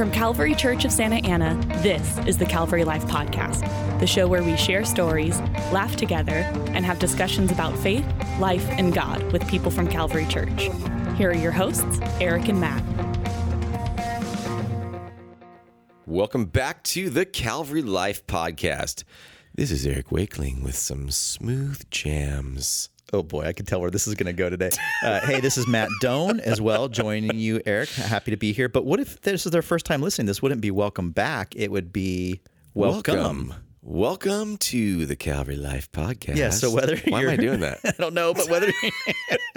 From Calvary Church of Santa Ana, this is the Calvary Life Podcast, the show where we share stories, laugh together, and have discussions about faith, life, and God with people from Calvary Church. Here are your hosts, Eric and Matt. Welcome back to the Calvary Life Podcast. This is Eric Wakeling with some smooth jams. Oh boy, I can tell where this is going to go today. Uh, hey, this is Matt Doan as well, joining you, Eric. Happy to be here. But what if this is their first time listening? This wouldn't be welcome back. It would be welcome. Welcome. Welcome to the Calvary Life Podcast. Yeah. So whether why am I doing that? I don't know, but whether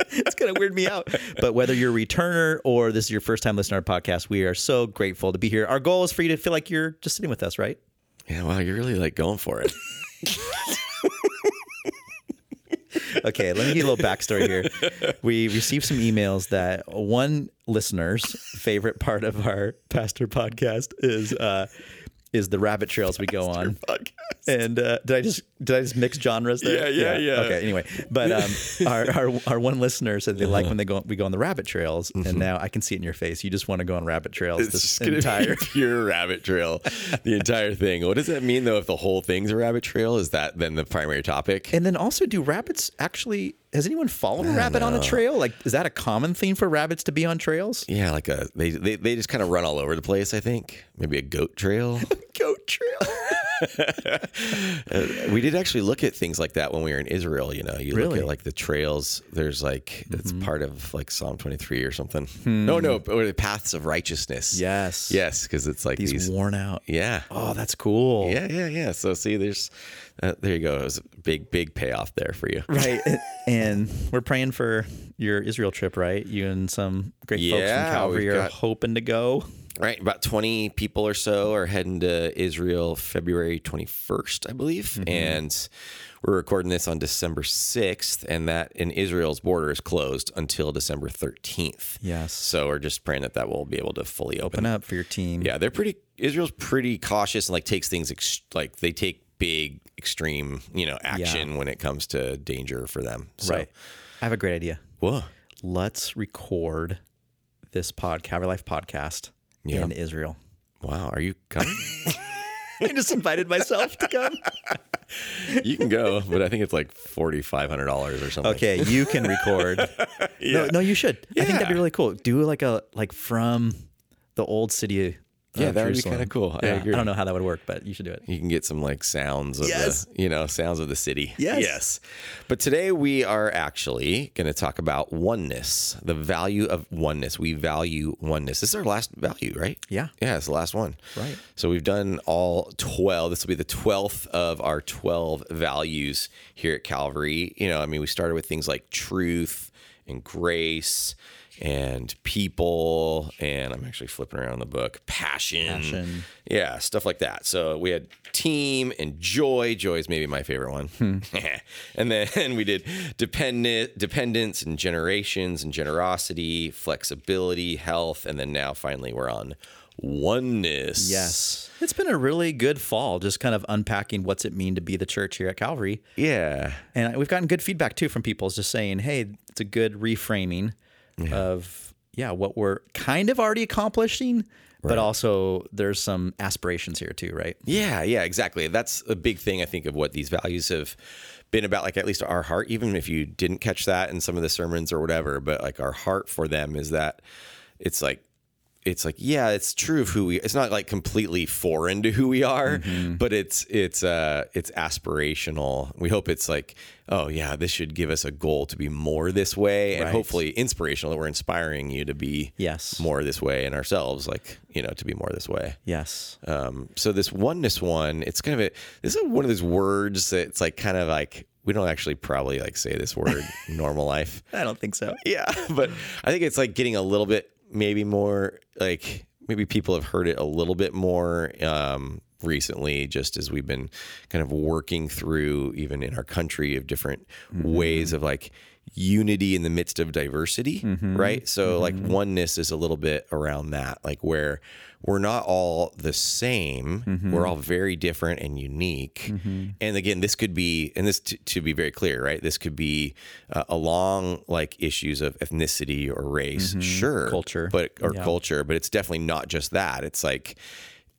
it's going to weird me out. But whether you're a returner or this is your first time listening to our podcast, we are so grateful to be here. Our goal is for you to feel like you're just sitting with us, right? Yeah. Wow, you're really like going for it. okay, let me give you a little backstory here. We received some emails that one listener's favorite part of our pastor podcast is uh, is the rabbit trails we go on. Podcast. And uh, did I just did I just mix genres there? Yeah, yeah, yeah. Okay. Anyway, but um, our, our our one listener said they like when they go we go on the rabbit trails, and now I can see it in your face. You just want to go on rabbit trails It's this just entire. be pure rabbit trail, the entire thing. What does that mean though? If the whole thing's a rabbit trail, is that then the primary topic? And then also, do rabbits actually? Has anyone followed a rabbit on a trail? Like, is that a common theme for rabbits to be on trails? yeah, like a they they, they just kind of run all over the place. I think maybe a goat trail. Goat trail. we did actually look at things like that when we were in Israel. You know, you look at like the trails. There's like it's Mm-hmm. part of like Psalm 23 or something. No, no, or the paths of righteousness. Hmm. Yes. yes, because it's like These, these. worn out. yeah. Oh, that's cool. Yeah, yeah, yeah. So see, there's uh, there you go. It was a big, big payoff there for you. Right. and we're praying for your Israel trip, right? You and some great folks from Calvary are got- hoping to go. Right, about 20 people or so are heading to Israel February 21st, I believe, Mm-hmm. and we're recording this on December 6th, and that in Israel's border is closed until December 13th. Yes. So we're just praying that that will be able to fully open. Open up for your team. Yeah, they're pretty. Israel's pretty cautious and like takes things ex- like they take big, extreme, you know, action when it comes to danger for them. So, Right. I have a great idea. Whoa. Let's record this pod, Calvary Life podcast Yeah. in Israel. Wow. Are you coming? I just invited myself to come. you can go, but I think it's like forty five hundred dollars or something. Okay, you can record. No, no, you should. I think that'd be really cool. Do like a like from the old city. Of Yeah, uh, that would be kinda cool. I Yeah, agree. don't know how that would work, but you should do it. You can get some like sounds of Yes. the, you know, sounds of the city. Yes. Yes. But today we are actually going to talk about oneness, the value of oneness. We value oneness. This is our last value, right? Yeah. Yeah, it's the last one. Right. So we've done all 12. This will be the 12th of our 12 values here at Calvary. You know, I mean, we started with things like truth and grace and people and I'm actually flipping around the book, passion. Passion. Yeah, stuff like that. So we had team and joy. Joy is maybe my favorite one. Hmm. and then we did dependent dependence and generations and generosity, flexibility, health, and then now finally we're on oneness. Yes. It's been a really good fall, just kind of unpacking what's it mean to be the church here at Calvary. Yeah. And we've gotten good feedback too from people just saying, hey, it's a good reframing of, yeah, what we're kind of already accomplishing, but also there's some aspirations here too, right? Yeah, yeah, exactly. That's a big thing I think of what these values have been about like at least our heart even if you didn't catch that in some of the sermons or whatever, but like our heart for them is that it's like it's like yeah it's true of who we it's not like completely foreign to who we are but it's it's uh it's aspirational we hope it's like oh yeah this should give us a goal to be more this way and hopefully inspirational that we're inspiring you to be Yes. more this way and ourselves like you know to be more this way Yes. um, so this oneness one, it's kind of a this is one of those words that it's like kind of like we don't actually probably like say this word normal life. I don't think so. Yeah, but I think it's like getting a little bit maybe more like maybe people have heard it a little bit more um, recently, just as we've been kind of working through even in our country of different ways of like unity in the midst of diversity, Mm-hmm. right? So like oneness is a little bit around that, like where we're not all the same. Mm-hmm. We're all very different and unique. And again, this could be, and this to, to be very clear, right? This could be uh, along like issues of ethnicity or race, sure, Mm-hmm. Culture. but or Yeah. culture, but it's definitely not just that. It's like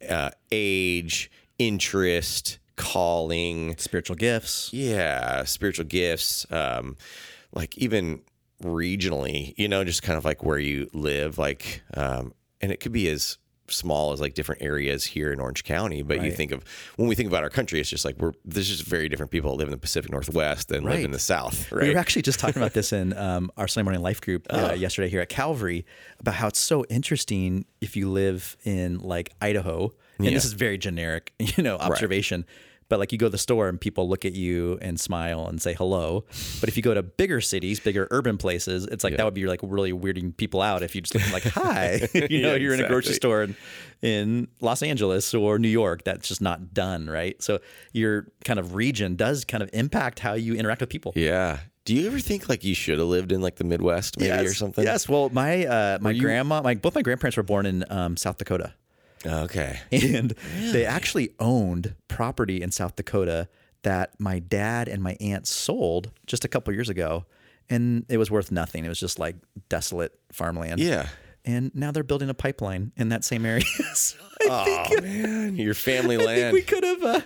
uh, age, interest, calling, Spiritual gifts. yeah, spiritual gifts, um, like even regionally, you know, just kind of like where you live, like, um, and it could be as small as like different areas here in Orange County. But you think of when we think about our country, it's just like we're there's just very different people that live in the Pacific Northwest than live in the South, We were actually just talking about this in um, our Sunday morning life group uh, Oh. yesterday here at Calvary about how it's so interesting if you live in like Idaho, and this is very generic, you know, observation. But like you go to the store and people look at you and smile and say hello. But if you go to bigger cities, bigger urban places, it's like that would be like really weirding people out if you just look like hi. you know, Yeah, you're in a grocery store in, in Los Angeles or New York. That's just not done, right? So your kind of region does kind of impact how you interact with people. yeah. Do you ever think like you should have lived in like the Midwest maybe or something? Yes. Well, my uh, my grandma, my both my grandparents were born in um, South Dakota, Okay. and they actually owned property in South Dakota that my dad and my aunt sold just a couple years ago, and it was worth nothing. It was just like desolate farmland. Yeah. And now they're building a pipeline in that same area. so Oh think, man, your family I land. we could have uh,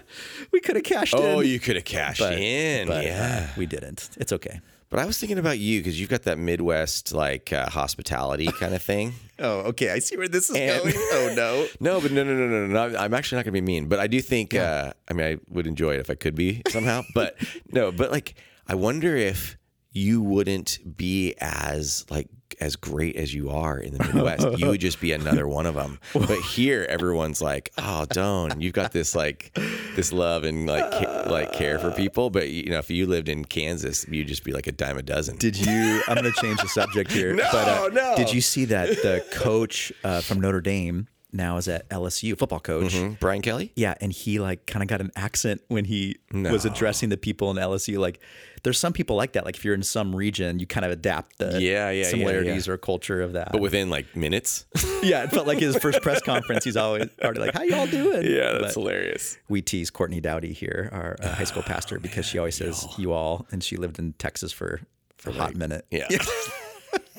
we could have cashed in. oh, you could have cashed but, in. but, uh, yeah. we didn't. It's okay. But I was thinking about you because you've got that Midwest like uh, hospitality kind of thing. Oh, okay. I see where this is And- going. Oh no. No, but no, no, no, no, no. I'm actually not going to be mean, but I do think. Uh, I mean, I would enjoy it if I could be somehow. but no, but like, I wonder if you wouldn't be as like as great as you are in the Midwest. you would just be another one of them. But here, everyone's like, "Oh, don't you've got this like this love and like ca- like care for people." But you know, if you lived in Kansas, you'd just be like a dime a dozen. Did you? I'm going to change the subject here. No, but, uh, no. Did you see that the coach uh, from Notre Dame now is at LSU, football coach? Hmm? Brian Kelly? Yeah, and he like kind of got an accent when he was addressing the people in LSU. Like, there's some people like that. Like, if you're in some region, you kind of adapt the Yeah, yeah, yeah, similarities yeah. or culture of that. But within like minutes. yeah, it felt like his first press conference. He's always already like, "How y'all doing?" Yeah, that's but hilarious. we tease Courtney Dowdy here, our uh, high school pastor, because she always says "you all," and she lived in Texas for for a hot minute. Yeah.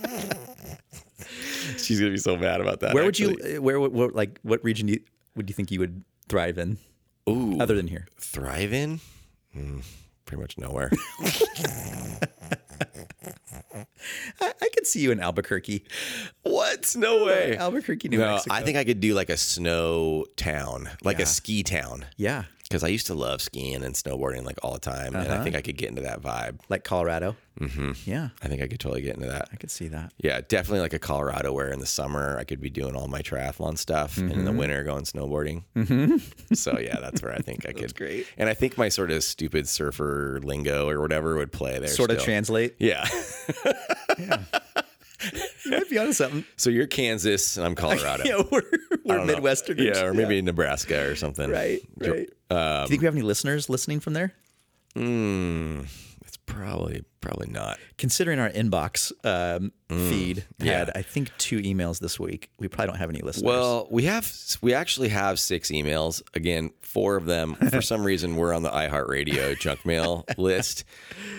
She's gonna be so mad about that. Where would you? Where, what, like what region do you, would you think you would thrive in, Ooh, other than here? thrive in? Hmm, pretty much nowhere. I, I could see you in Albuquerque. what? No way. Albuquerque, New No, Mexico. I think I could do like a snow town, like Yeah. a ski town, yeah, because I used to love skiing and snowboarding like all the time, and I think I could get into that vibe. like Colorado. Mm-hmm. Yeah, I think I could totally get into that. I could see that. Yeah, definitely like a Colorado where in the summer I could be doing all my triathlon stuff and in the winter going snowboarding. Mm-hmm. So yeah, that's where I think I could. great. And I think my sort of stupid surfer lingo or whatever would play there. Sort of still. translate. Yeah. You might be onto something. so you're Kansas and I'm Colorado. Yeah, we're, we're know. Midwesterners. Yeah, or maybe Nebraska or something. Right, right. Do you think we have any listeners listening from there? Mm, it's probably probably not. Considering our inbox um, feed Mm, yeah. had, I think, two emails this week, we probably don't have any listeners. Well, we have we actually have six emails. Again, four of them for some reason were on the iHeartRadio junk mail list,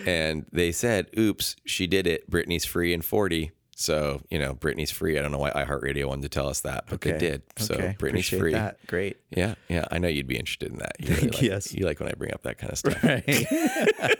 and they said, "Oops, she did it. Brittany's free in 40." So you know, Brittany's free. I don't know why iHeartRadio wanted to tell us that, but they did. So okay. Brittany's Appreciate free. That. Great. Yeah, yeah. I know you'd be interested in that. You really like, Yes. you like when I bring up that kind of stuff. Right.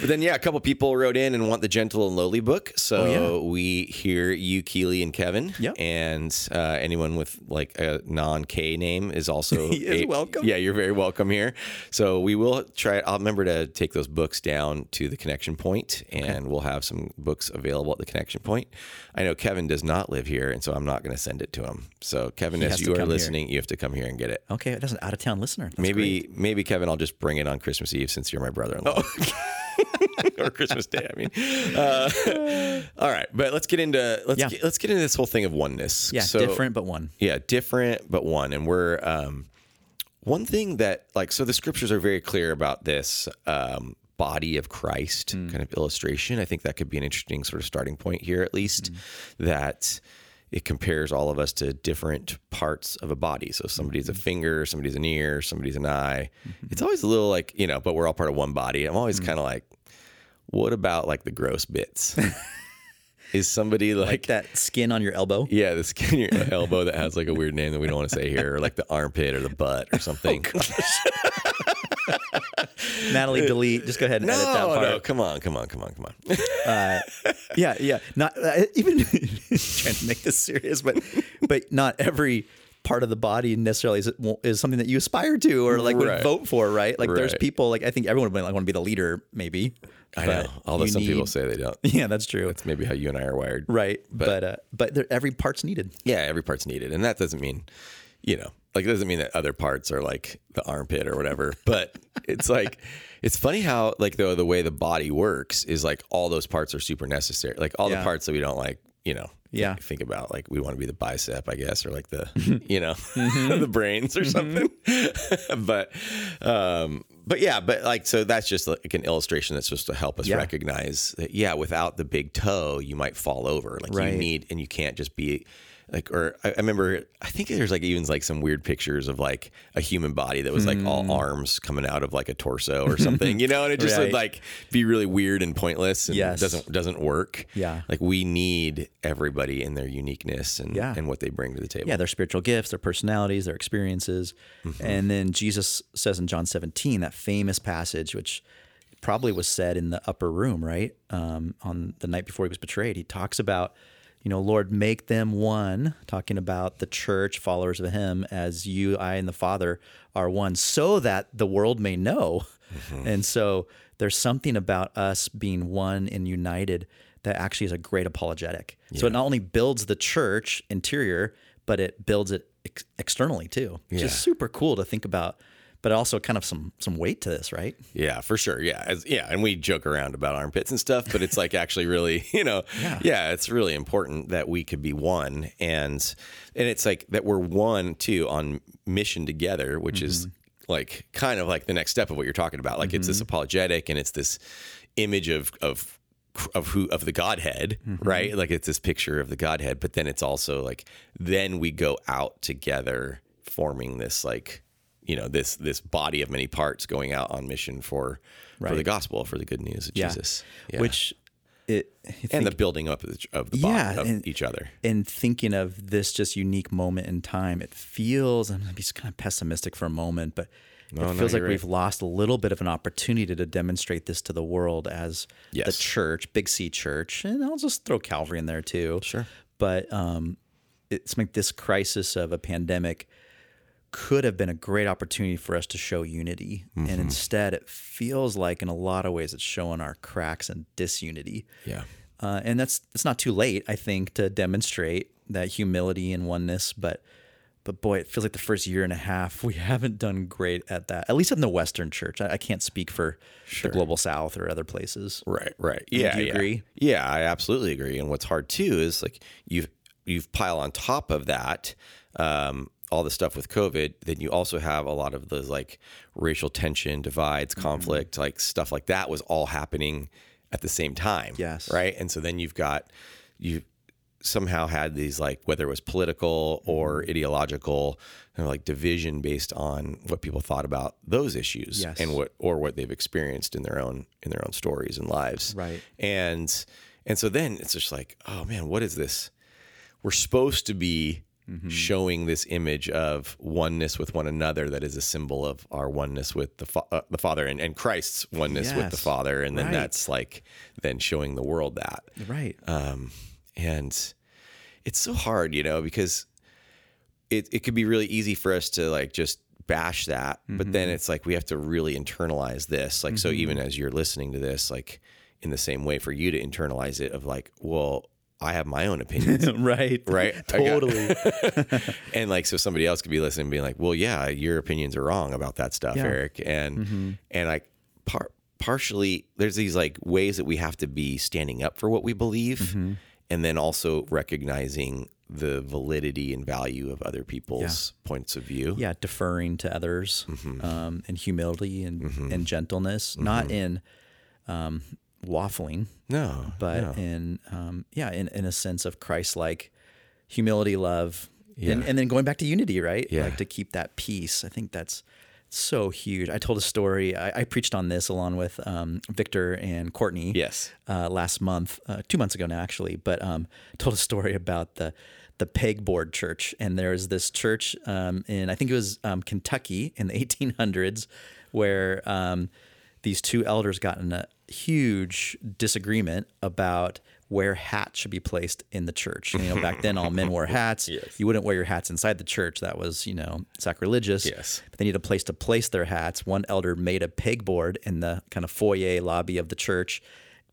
But then, yeah, a couple people wrote in and want the Gentle and Lowly book. So Oh, we hear you, Keely, and Kevin. Yep. And uh, anyone with like a non K name is also Is a- welcome. Yeah, you're very welcome here. So we will try. I'll remember to take those books down to the connection point, and we'll have some books available at the connection point. I know Kevin does not live here, and so I'm not going to send it to him. So Kevin, He as has to you are come here. listening, you have to come here and get it. okay, that's an out of town listener. That's Maybe, great. maybe Kevin, I'll just bring it on Christmas Eve since you're my brother-in-law, or Christmas Day. I mean, uh, all right. But let's get into let's Yeah. get, let's get into this whole thing of oneness. Yeah, So- different but one. Yeah, different but one, and we're um, one thing that like so the scriptures are very clear about this um, body of Christ mm. kind of illustration. I think that could be an interesting sort of starting point here, at least, mm. that it compares all of us to different parts of a body. So somebody's a mm-hmm. finger, somebody's an ear, somebody's an eye. Mm-hmm. It's always a little like, you know, but we're all part of one body. I'm always mm. kind of like, what about like the gross bits? Is somebody like, Like that skin on your elbow. yeah, the skin in your elbow that has like a weird name that we don't want to say here, or like the armpit or the butt or oh, something. Natalie, delete. Just go ahead and edit that no, part. no, come on, come on, come on, come on. yeah, yeah. Not uh, even trying to make this serious, but but not every part of the body necessarily is is something that you aspire to or like would Right. vote for, right? Like there's people like I think everyone would like want to be the leader, maybe. I know. Although some people say they don't. yeah, that's true. It's maybe how you and I are wired. right, but uh, but every part's needed. Yeah, every part's needed, and that doesn't mean, you know, like it doesn't mean that other parts are like the armpit or whatever. But it's like, it's funny how like the the way the body works is like all those parts are super necessary. Like all Yeah. the parts that we don't like, you know. Yeah. Think about like we want to be the bicep, I guess, or like the, mm-hmm. you know, mm-hmm. the brains or mm-hmm. something. but, um, but yeah, but like so that's just like an illustration that's just to help us Yeah. recognize that yeah, without the big toe, you might fall over. Like Right. you need and you can't just be like or I, I remember I think there's like even like some weird pictures of like a human body that was like all arms coming out of like a torso or something, you know, and it just Right. would like be really weird and pointless and Yes. doesn't doesn't work. Yeah. Like we need everybody in their uniqueness and Yeah. and what they bring to the table. Yeah, their spiritual gifts, their personalities, their experiences. And then Jesus says in John 17, that famous passage, which probably was said in the upper room, right? Um, on the night before he was betrayed, he talks about, you know, Lord, make them one, talking about the church, followers of him, as you, I, and the Father are one, so that the world may know. Mm-hmm. And so there's something about us being one and united that actually is a great apologetic. So it not only builds the church interior, but it builds it ex- externally too. Which Yeah. is super cool to think about, but also kind of some some weight to this, right? Yeah, for sure. Yeah, As, yeah, and we joke around about armpits and stuff, but it's like actually really, you know, Yeah. it's really important that we could be one, and and it's like that we're one too on mission together, which is mm-hmm. like kind of like the next step of what you're talking about. Like it's this mm-hmm. apologetic, and it's this image of of of who of the Godhead, mm-hmm. right? Like it's this picture of the Godhead, but then it's also like then we go out together, forming this like you know this this body of many parts going out on mission for for the gospel for the good news of Yeah. Jesus, Yeah. Which it and the building up of the, of the body Yeah, of and- each other. and thinking of this just unique moment in time, it feels I'm gonna be just kind of pessimistic for a moment, but it no, feels like you're we've lost a little bit of an opportunity to demonstrate this to the world as the church, Big C Church, and I'll just throw Calvary in there too. Sure. but um, it's like this crisis of a pandemic could have been a great opportunity for us to show unity, Mm-hmm. and instead, it feels like in a lot of ways it's showing our cracks and disunity. Yeah. Uh, and that's it's not too late, I think, to demonstrate that humility and oneness. But but boy, it feels like the first year and a half we haven't done great at that. At least in the Western Church, I, I can't speak for the global South or other places. Right, right. Yeah, do you yeah. agree? Yeah, I absolutely agree. And what's hard too is like you've you've pile on top of that um, all the stuff with COVID. Then you also have a lot of those like racial tension, divides, Mm-hmm. conflict, like stuff like that was all happening at the same time. Yes. right. And so then you've got you somehow had these like whether it was political or Mm-hmm. ideological you know, like division based on what people thought about those issues Yes. and what or what they've experienced in their own in their own stories and lives Right. and and so then it's just like oh man what is this we're supposed to be Mm-hmm. showing this image of oneness with one another that is a symbol of our oneness with the fa- uh, the father and, and christ's oneness with the father and then Right. that's like then showing the world that Right. um, and it's so hard, you know, because it, it could be really easy for us to like just bash that, but then it's like we have to really internalize this. Like, so even as you're listening to this, like in the same way for you to internalize it of like, well, I have my own opinions. right. Right. I Totally. and like so somebody else could be listening and being like well yeah your opinions are wrong about that stuff Yeah. eric and and like par- partially there's these like ways that we have to be standing up for what we believe and then also recognizing the validity and value of other people's points of view yeah, deferring to others Mm-hmm. um, and humility and, and gentleness, not in um, waffling, No, but no. in um, yeah, in, in a sense of Christ like humility, love, and, Yeah. and then going back to unity, right? Yeah. Like to keep that peace. I think that's so huge. I told a story. I, I preached on this along with um, Victor and Courtney. Yes. Uh, last month, uh, two months ago now, actually. But um, told a story about the the pegboard church, and there was this church um, in I think it was um, Kentucky in the 1800s, where um, these two elders got in a huge disagreement about where hats should be placed in the church. You know, back then all men wore hats. Yes. You wouldn't wear your hats inside the church. That was, you know, sacrilegious. Yes. But they needed a place to place their hats. One elder made a pegboard in the kind of foyer lobby of the church.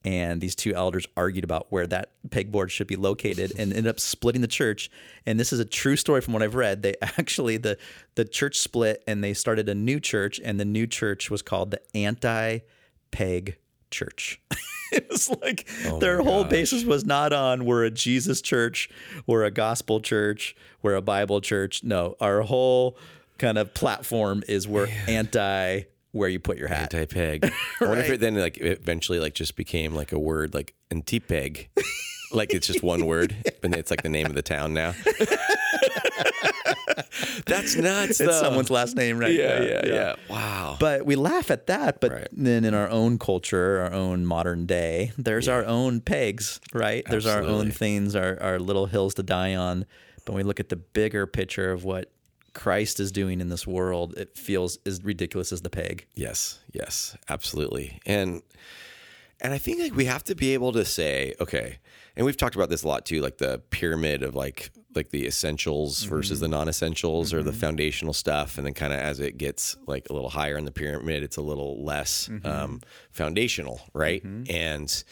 And these two elders argued about where that pegboard should be located and ended up splitting the church. And this is a true story from what I've read. They actually the the church split and they started a new church, and the new church was called the anti-peg church. it was like oh their whole gosh. basis was not on we're a Jesus church, we're a gospel church, we're a Bible church. No, our whole kind of platform is we're anti where you put your hat. anti-peg. I wonder if it then like eventually like just became like a word like anti-peg. like it's just one word, and it's like the name of the town now. That's nuts. It's though. someone's last name, right? Yeah, yeah, yeah, Wow. But we laugh at that. But Right. then in our own culture, our own modern day, there's our own pegs, right? There's our own things, our, our little hills to die on. But when we look at the bigger picture of what Christ is doing in this world, it feels as ridiculous as the peg. Yes, yes, absolutely. And and I think like we have to be able to say, okay, and we've talked about this a lot too, like the pyramid of like like the essentials mm-hmm. versus the non-essentials or the mm-hmm. foundational stuff, and then kind of as it gets like a little higher in the pyramid, it's a little less mm-hmm. um, foundational, right? And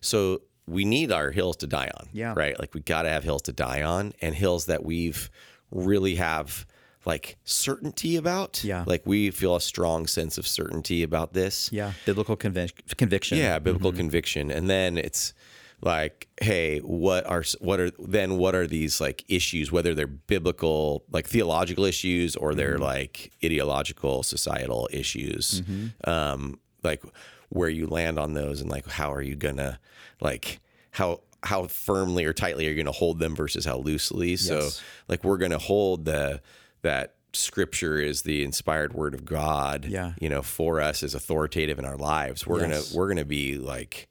so we need our hills to die on, Yeah. right? Like we got to have hills to die on, and hills that we've really have like certainty about. Yeah. like we feel a strong sense of certainty about this. Yeah. Biblical convic- conviction. Yeah, biblical mm-hmm. conviction, and then it's like, hey, what are what are then what are these like issues? Whether they're biblical, like theological issues, or they're mm-hmm. like ideological, societal issues, mm-hmm. um, like where you land on those, and like how are you gonna like how how firmly or tightly are you gonna hold them versus how loosely? So like we're gonna hold the that scripture is the inspired word of God Yeah. you know for us as authoritative in our lives we're Yes. gonna we're gonna be like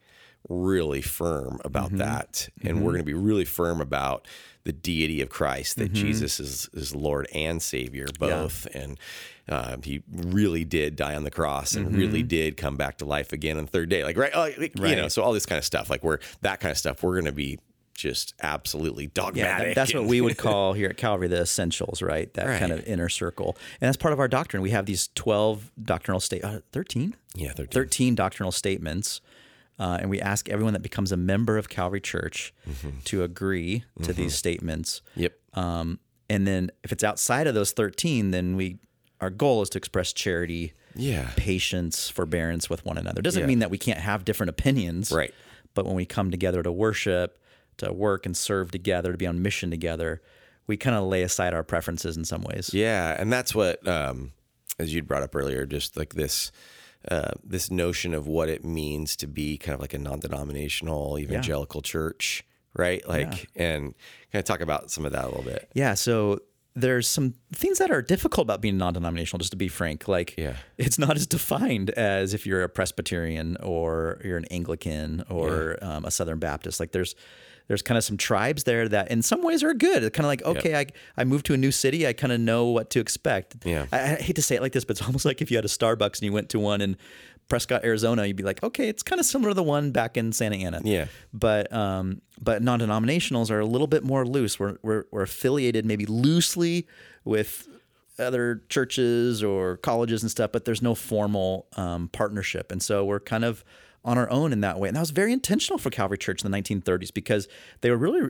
really firm about Mm-hmm. that. And we're gonna be really firm about the deity of christ that jesus is is lord and savior both. And uh, he really did die on the cross and really did come back to life again on the third day. Like right, like, you know so all this kind of stuff like we're that kind of stuff we're gonna be just absolutely dogmatic that- that's what we would call here at Calvary the essentials, right? That Right. kind of inner circle. And that's part of our doctrine. We have these 12 doctrinal state uh, 13? yeah 13. 13 doctrinal statements. Uh, and we ask everyone that becomes a member of Calvary Church to agree to these statements. yep Um, and then if it's outside of those 13, then we our goal is to express charity, yeah patience, forbearance with one another. It Doesn't Yeah. mean that we can't have different opinions. Right. But when we come together to worship, to work and serve together, to be on mission together, we kind of lay aside our preferences in some ways. Yeah, and that's what, um, as you'd brought up earlier, just like this, uh, this notion of what it means to be kind of like a non-denominational evangelical church, right? Like, and kind of talk about some of that a little bit. Yeah, so there's some things that are difficult about being non-denominational just to be frank like Yeah. it's not as defined as if you're a presbyterian or you're an anglican or um, a southern baptist like there's there's kind of some tribes there that in some ways are good it's kind of like okay I, I moved to a new city i kind of know what to expect Yeah. I, I hate to say it like this but it's almost like if you had a starbucks and you went to one in prescott arizona you'd be like okay it's kind of similar to the one back in santa ana Yeah. but um, but non-denominationals are a little bit more loose. We're, we're we're affiliated maybe loosely with other churches or colleges and stuff, but there's no formal um, partnership, and so we're kind of on our own in that way. And that was very intentional for Calvary Church in the 1930s because they were really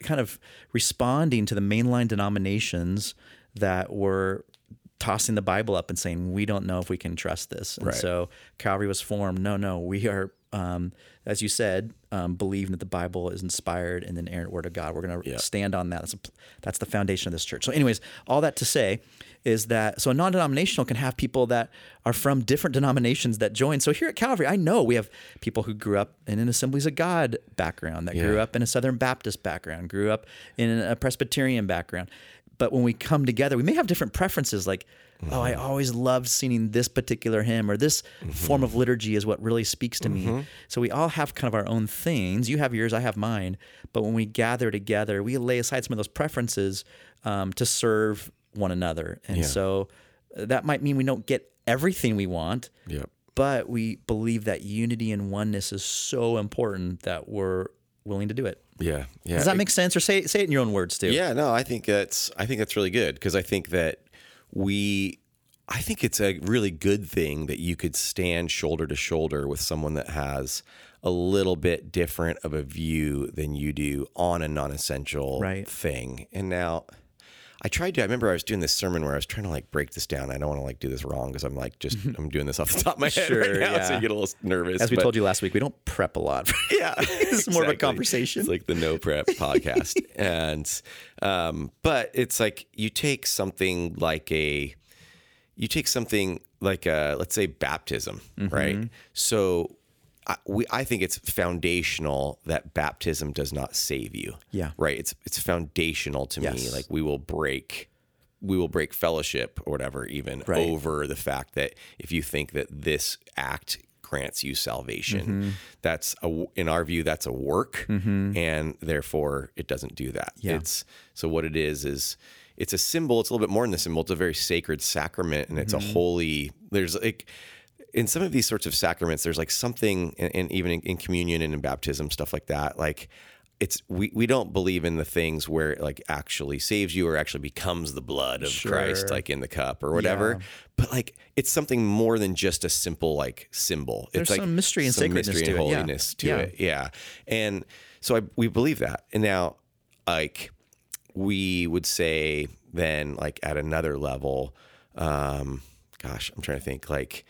kind of responding to the mainline denominations that were tossing the Bible up and saying, we don't know if we can trust this. And Right. so Calvary was formed. No, no, we are um, as you said, um, believing that the Bible is inspired and the inerrant word of God. We're going to stand on that. That's, a, that's the foundation of this church. So, anyways, all that to say is that so a non-denominational can have people that are from different denominations that join. So here at Calvary, I know we have people who grew up in an Assemblies of God background, that grew up in a Southern Baptist background, grew up in a Presbyterian background. But when we come together, we may have different preferences. Like, oh, I always loved singing this particular hymn, or this form of liturgy is what really speaks to me. So we all have kind of our own things. You have yours, I have mine. But when we gather together, we lay aside some of those preferences um, to serve one another. And Yeah. so uh, that might mean we don't get everything we want, Yep. but we believe that unity and oneness is so important that we're willing to do it. Yeah. Yeah. Does that make sense? Or say say it in your own words too. Yeah, no, I think that's I think that's really good because I think that we I think it's a really good thing that you could stand shoulder to shoulder with someone that has a little bit different of a view than you do on a non-essential Right. thing. And now I tried to I remember I was doing this sermon where I was trying to like break this down. I don't want to like do this wrong because I'm like just I'm doing this off the top of my head Sure, right now, so you get a little nervous. As we but- told you last week, we don't prep a lot. yeah, This is more of a conversation. It's like the no prep podcast, and um, but it's like you take something like a, you take something like a, let's say baptism, Mm-hmm. right? So. I, we, I think it's foundational that baptism does not save you. Yeah. Right. It's it's foundational to me. Like we will break we will break fellowship or whatever even Right. over the fact that if you think that this act grants you salvation Mm-hmm. that's a, in our view that's a work and therefore it doesn't do that Yeah. it's so what it is is it's a symbol it's a little bit more than a symbol it's a very sacred sacrament and it's a Mm-hmm. holy there's like in some of these sorts of sacraments, there's like something, and, and even in, in communion and in baptism, stuff like that. Like it's we we don't believe in the things where it like actually saves you or actually becomes the blood of Christ, like in the cup or whatever. Yeah. But like it's something more than just a simple like symbol. There's it's like some mystery and some sacredness mystery to and it, yeah. holiness to Yeah. it. Yeah, and so I, we believe that. And now, like we would say then like at another level um gosh i'm trying to think like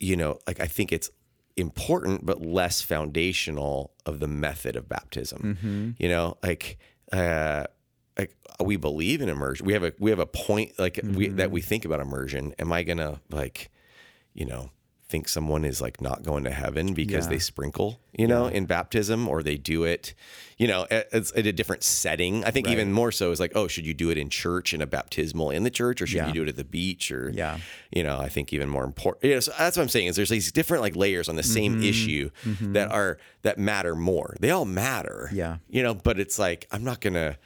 you know like i think it's important but less foundational of the method of baptism. You know like uh like we believe in immersion. We have a we have a point like we that we think about immersion. Am i gonna like you know think someone is like not going to heaven because Yeah. they sprinkle you know in baptism or they do it you know at, it's at a different setting i think even more so is like oh should you do it in church in a baptismal in the church or should Yeah. you do it at the beach or Yeah. you know i think even more important yeah, so that's what i'm saying is there's these different like layers on the same Mm-hmm. issue that are that matter more they all matter Yeah. you know but it's like i'm not gonna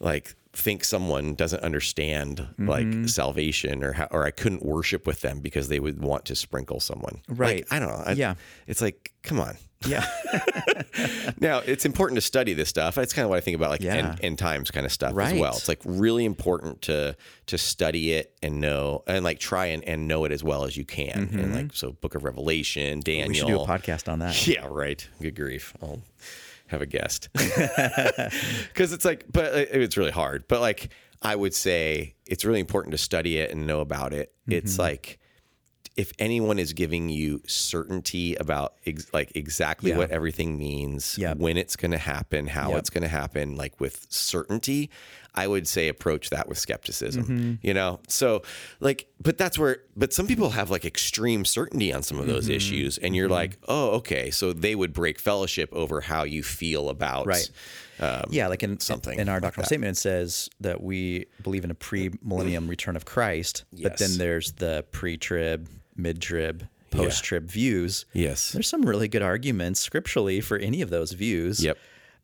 like think someone doesn't understand Mm-hmm. like salvation or how, or I couldn't worship with them because they would want to sprinkle someone. Like, Right. I don't know. I- Yeah. It's like, come on. Yeah. Now it's important to study this stuff. That's kind of what I think about like Yeah. end, end times kind of stuff as well. It's like really important to to study it and know and like try and, and know it as well as you can. And like so Book of Revelation, Daniel. Mm-hmm. we should do a podcast on that. Yeah, right. Good grief. I'll have a guest. Because it's like, but it's really hard. But like, I would say it's really important to study it and know about it. It's Mm-hmm. like, if anyone is giving you certainty about ex- like exactly Yeah. what everything means, Yep. when it's going to happen, how Yep. it's going to happen, like with certainty, I would say approach that with skepticism. Mm-hmm. You know, so like, but that's where, but some people have like extreme certainty on some of those Mm-hmm. issues, and you're like, oh, okay, so they would break fellowship over how you feel about Right. Um, yeah, like in something in our doctrinal that. statement, it says that we believe in a pre-millennium return of Christ, but then there's the pre-trib, mid-trib, post-trib views. Yes. There's some really good arguments scripturally for any of those views. Yep.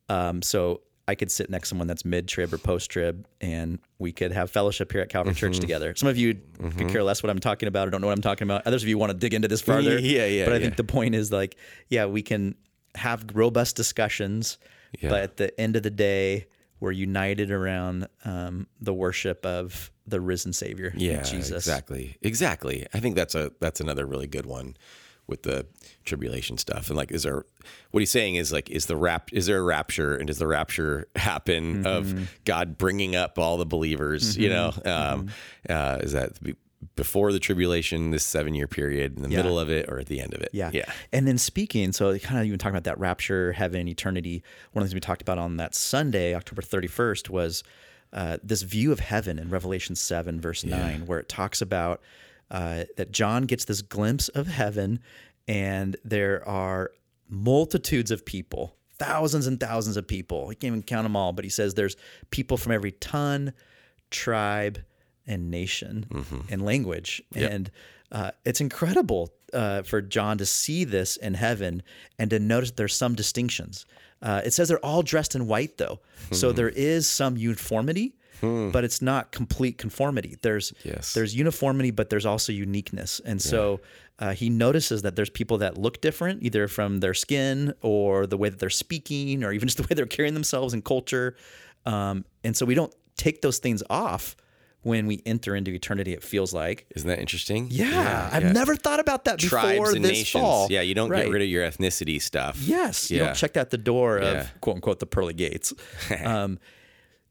Um, so I could sit next to someone that's mid-trib or post-trib, and we could have fellowship here at Calvary Mm-hmm. Church together. Some of you could care less what I'm talking about or don't know what I'm talking about. Others of you want to dig into this further. Yeah, yeah, But I yeah. think the point is like, yeah, we can have robust discussions, Yeah. but at the end of the day, we're united around um, the worship of the risen Savior, Yeah, Jesus. exactly, exactly. I think that's a that's another really good one with the tribulation stuff. And like, is there what he's saying is like, is the rap is there a rapture, and does the rapture happen Mm-hmm. of God bringing up all the believers? You know, um, uh, is that before the tribulation, this seven year period, in the Yeah. middle of it, or at the end of it. Yeah. Yeah. And then speaking, so kind of even talking about that rapture, heaven, eternity. One of the things we talked about on that Sunday, October 31st, was uh, this view of heaven in Revelation 7, verse 9, where it talks about uh, that John gets this glimpse of heaven and there are multitudes of people, thousands and thousands of people. He can't even count them all, but he says there's people from every tongue, tribe, and nation and language. And uh, it's incredible uh, for John to see this in heaven and to notice there's some distinctions. Uh, it says they're all dressed in white, though. So there is some uniformity. But it's not complete conformity. There's Yes. there's uniformity, but there's also uniqueness. And so uh, he notices that there's people that look different, either from their skin or the way that they're speaking, or even just the way they're carrying themselves in culture. Um, and so we don't take those things off when we enter into eternity. It feels like. Isn't that interesting? Yeah, I've yeah. never thought about that before Tribes and this nations. fall. Yeah, you don't Right. get rid of your ethnicity stuff. Yes, you Yeah. don't check that the door of quote unquote the pearly gates. um,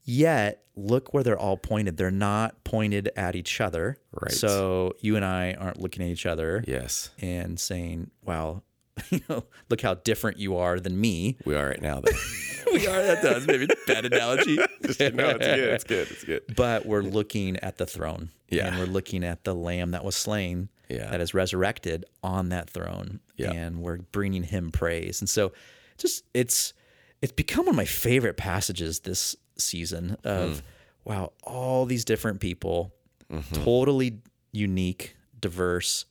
yet look where they're all pointed. They're not pointed at each other. Right. So you and I aren't looking at each other Yes. and saying, "Wow, you know, look how different you are than me." We are right now, though. we are. That does maybe bad analogy. no, it's good. It's good. It's good. but we're looking at the throne. Yeah. And we're looking at the lamb that was slain, Yeah. that is resurrected on that throne. Yeah. And we're bringing him praise. And so just it's it's become one of my favorite passages this season of Hmm. wow, all these different people, Mm-hmm. totally unique, diverse,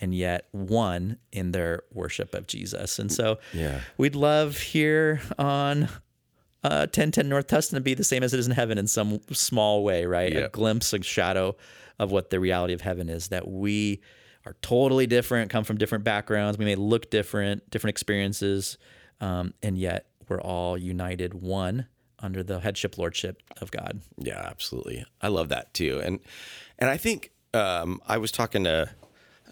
and yet one in their worship of Jesus. And so Yeah. we'd love here on uh, 1010 North Tustin to be the same as it is in heaven in some small way, right? A glimpse, a shadow of what the reality of heaven is that we are totally different, come from different backgrounds. We may look different, different experiences, um, and yet we're all united one under the headship, lordship of God. Yeah, absolutely. I love that too. And and I think um, I was talking to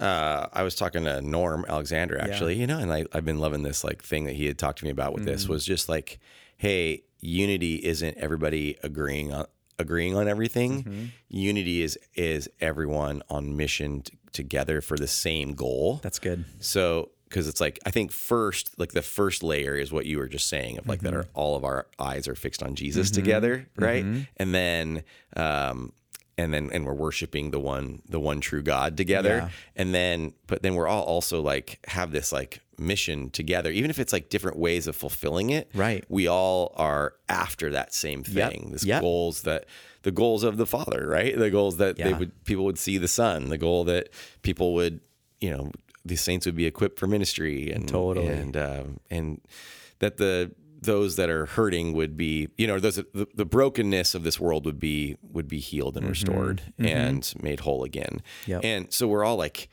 uh, I was talking to Norm Alexander actually, you know, and I, I've been loving this like thing that he had talked to me about with this was just like, hey, unity isn't everybody agreeing on agreeing on everything. Unity is is everyone on mission t- together for the same goal. That's good. So, because it's like I think first, like the first layer is what you were just saying of like that mm-hmm. are all of our eyes are fixed on Jesus mm-hmm. together, right? Mm-hmm. And then, um, and then and we're worshiping the one, the one true God together. Yeah. And then, but then we're all also like have this like mission together, even if it's like different ways of fulfilling it. Right. We all are after that same Yep. thing. This Yep. goals that the goals of the Father, right? The goals that they would people would see the Son. The goal that people would, you know, the saints would be equipped for ministry and Totally. and um, and that the those that are hurting would be you know those the, the brokenness of this world would be would be healed and restored and made whole again Mm-hmm. Yep. and so we're all like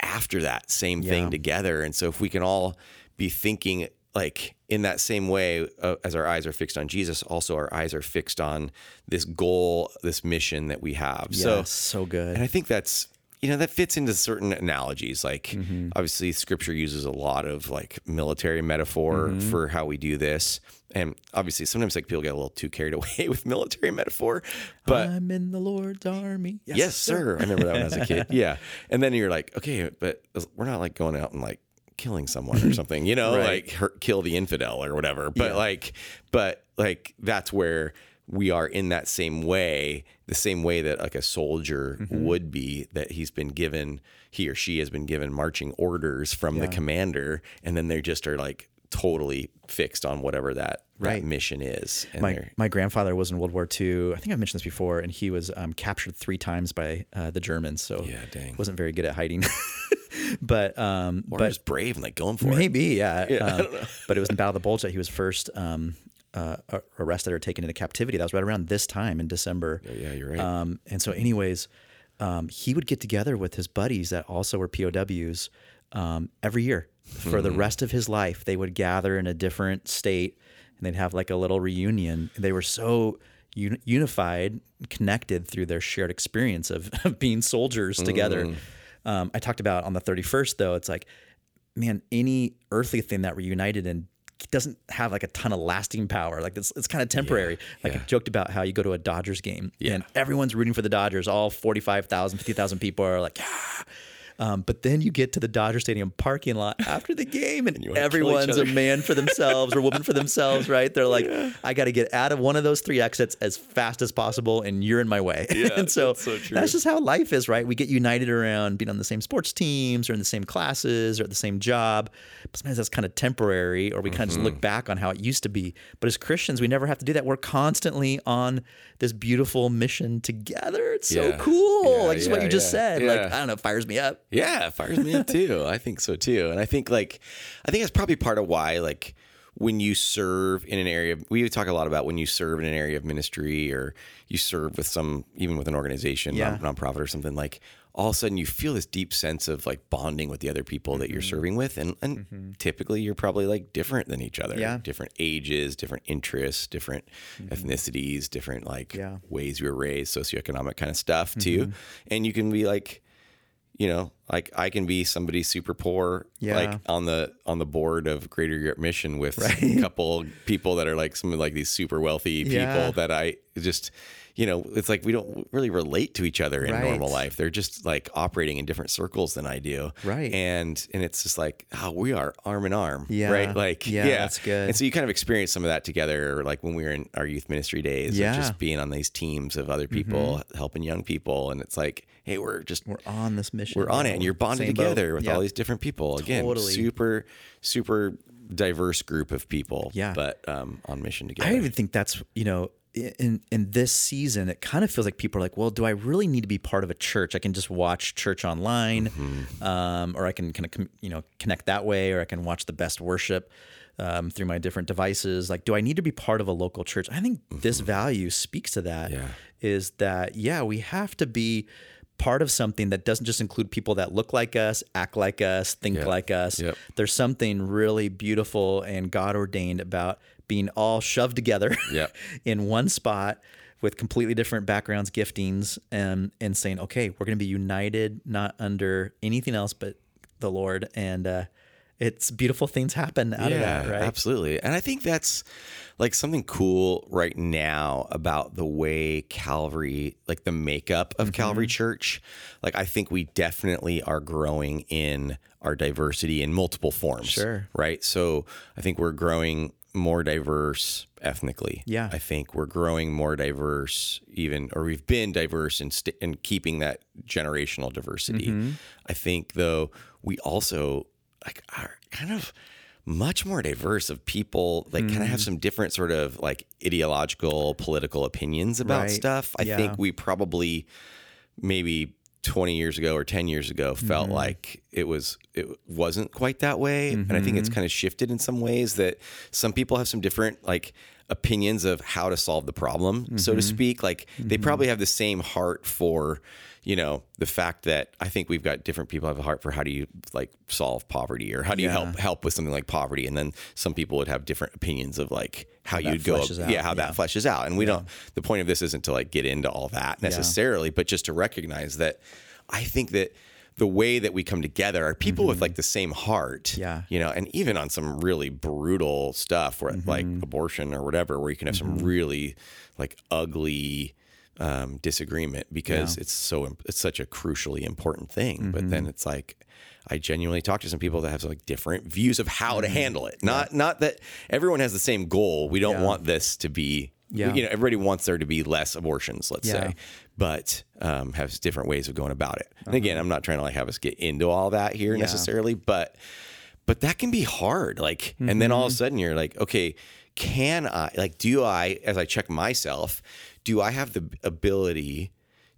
after that same Yeah. thing together and so if we can all be thinking like in that same way uh, as our eyes are fixed on Jesus also our eyes are fixed on this goal this mission that we have so so good. and I think that's you know that fits into certain analogies. Like Mm-hmm. obviously, Scripture uses a lot of like military metaphor Mm-hmm. for how we do this, and obviously sometimes like people get a little too carried away with military metaphor. But I'm in the Lord's army. yes, sir. I remember that when I was a kid. Yeah, and then you're like, okay, but we're not like going out and like killing someone or something, you know, Right. like hurt, kill the infidel or whatever. But like, but like that's where we are in that same way, the same way that like a soldier Mm-hmm. would be, that he's been given, he or she has been given marching orders from the commander, and then they just are like totally fixed on whatever that Right. that mission is. And my my grandfather was in World War II. I think I've mentioned this before, and he was um, captured three times by uh, the Germans. So Yeah, dang. wasn't very good at hiding. but um, or but just brave and like going for it. maybe yeah. um, but it was in Battle of the Bulge that he was first um, uh, arrested or taken into captivity. That was right around this time in December. Yeah, you're right. Um, and so, anyways, um, he would get together with his buddies that also were POWs um, every year for the rest of his life. They would gather in a different state and they'd have like a little reunion. They were so un- unified, connected through their shared experience of, of being soldiers together. Um, I talked about on the 31st, though, it's like, man, any earthly thing that we're united in doesn't have like a ton of lasting power. Like it's, it's kind of temporary. like I joked about how you go to a Dodgers game and everyone's rooting for the Dodgers. All 45,000, 50,000 people are like, yeah. Um, but then you get to the Dodger Stadium parking lot after the game, and, each everyone's a man for themselves or woman for themselves, right? They're like, I got to get out of one of those three exits as fast as possible, and you're in my way. Yeah, and so that's so true. that's just how life is, right? We get united around being on the same sports teams or in the same classes or at the same job. But sometimes that's kind of temporary, or we kind of just Mm-hmm. look back on how it used to be. But as Christians, we never have to do that. We're constantly on this beautiful mission together. It's so cool. Yeah, like just what yeah, you just yeah. said. Like, I don't know, it fires me up. Yeah, it fires me up too. I think so too. And I think like I think that's probably part of why like when you serve in an area we talk a lot about when you serve in an area of ministry or you serve with some even with an organization, Yeah. non- nonprofit or something like all of a sudden you feel this deep sense of like bonding with the other people that you're Mm-hmm. serving with and and typically you're probably like different than each other. Yeah. Different ages, different interests, different ethnicities, different like Mm-hmm. Yeah. ways you were raised, socioeconomic kind of stuff too. And you can be like you know, like I can be somebody super poor, Yeah. like on the on the board of Greater Europe Mission with a couple people that are like some of like these super wealthy people Yeah. that I just, you know, it's like we don't really relate to each other in Right. normal life. They're just like operating in different circles than I do, Right. And and it's just like, oh, we are arm in arm, Yeah. right? Like, Yeah, yeah, that's good. And so you kind of experience some of that together, like when we were in our youth ministry days, Yeah. just being on these teams of other people helping young people, and it's like, hey, we're just We're on this mission. we're on it and you're bonded Same boat. together with Yeah. all these different people again Totally. super super diverse group of people Yeah. but um on mission together I even think that's you know in in this season it kind of feels like people are like well do I really need to be part of a church I can just watch church online um, or I can kind of com- you know connect that way or I can watch the best worship um, through my different devices like do I need to be part of a local church I think this value speaks to that is Yeah. that yeah we have to be part of something that doesn't just include people that look like us act like us think Yep. like us Yep. there's something really beautiful and God ordained about being all shoved together Yep. in one spot with completely different backgrounds, giftings, and and saying, okay, we're going to be united, not under anything else but the Lord, and uh, it's beautiful things happen out of that, right? Absolutely. And I think that's like something cool right now about the way Calvary, like the makeup of Mm-hmm. Calvary Church. Like I think we definitely are growing in our diversity in multiple forms. Sure. Right. So I think we're growing more diverse ethnically. Yeah. I think we're growing more diverse, even, or we've been diverse in, st- in keeping that generational diversity. Mm-hmm. I think, though, we also like are kind of much more diverse of people like kind of Mm. have some different sort of like ideological political opinions about Right. stuff i Yeah. think we probably maybe 20 years ago or 10 years ago felt Mm-hmm. like it was it wasn't quite that way. And i think it's mm-hmm. kind of shifted in some ways that some people have some different like opinions of how to solve the problem so to mm-hmm. speak. Like they mm-hmm. probably have the same heart for you know the fact that i think we've got different people have a heart for how do you like solve poverty or how do you Yeah. help help with something like poverty and then some people would have different opinions of like how, that you'd go out, yeah how yeah. that fleshes out and we don't the point of this isn't to like get into all that necessarily but just to recognize that i think that the way that we come together are people with like the same heart Mm-hmm. Yeah. you know and even on some really brutal stuff where like Mm-hmm. abortion or whatever where you can have some really like ugly um, disagreement because it's so it's such a crucially important thing but Mm-hmm. then it's like I genuinely talk to some people that have like different views of how Mm-hmm. to handle it. Not not that everyone has the same goal. We don't want this to be Yeah. you know everybody wants there to be less abortions, let's Yeah. say, but um, has different ways of going about it. And Uh-huh. again, I'm not trying to like have us get into all that here necessarily, but but that can be hard. Like, and then all Mm-hmm. of a sudden you're like, okay, can I like do I as I check myself, do I have the ability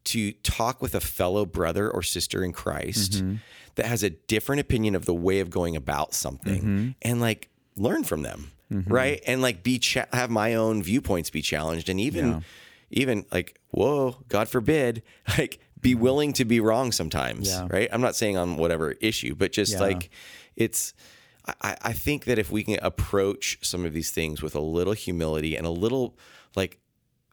to talk with a fellow brother or sister in Christ Mm-hmm. that has a different opinion of the way of going about something Mm-hmm. and like learn from them, right? And like be cha- have my own viewpoints be challenged and even even like whoa, God forbid, like be willing to be wrong sometimes, Yeah. right? I'm not saying on whatever issue, but just Yeah. like it's I, I think that if we can approach some of these things with a little humility and a little like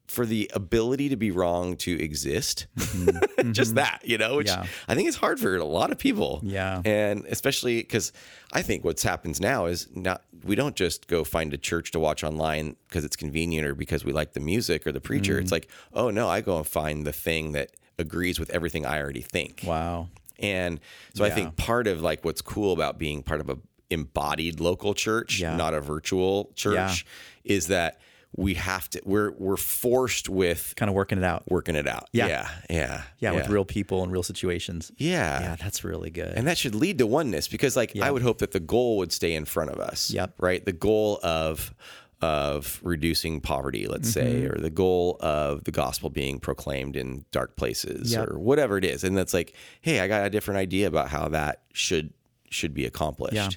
for the ability to be wrong to exist. Just that, you know, which Mm-hmm. Yeah. I think is hard for a lot of people. Yeah. And especially because I think what's happens now is not we don't just go find a church to watch online because it's convenient or because we like the music or the preacher. Mm-hmm. It's like, oh no, I go and find the thing that agrees with everything I already think. Wow. And so I think part of like what's cool about being part of a embodied local church, Yeah. not a virtual church, is that we have to we're we're forced with Kind of working it out. working it out. Yeah. Yeah. Yeah. Yeah, with real people and real situations. Yeah. Yeah, that's really good. And that should lead to oneness because like I would hope that the goal would stay in front of us. Yep. Right? The goal of of reducing poverty, let's say, Mm-hmm. or the goal of the gospel being proclaimed in dark places Yep. or whatever it is. And that's like, hey, I got a different idea about how that should should be accomplished. Yeah.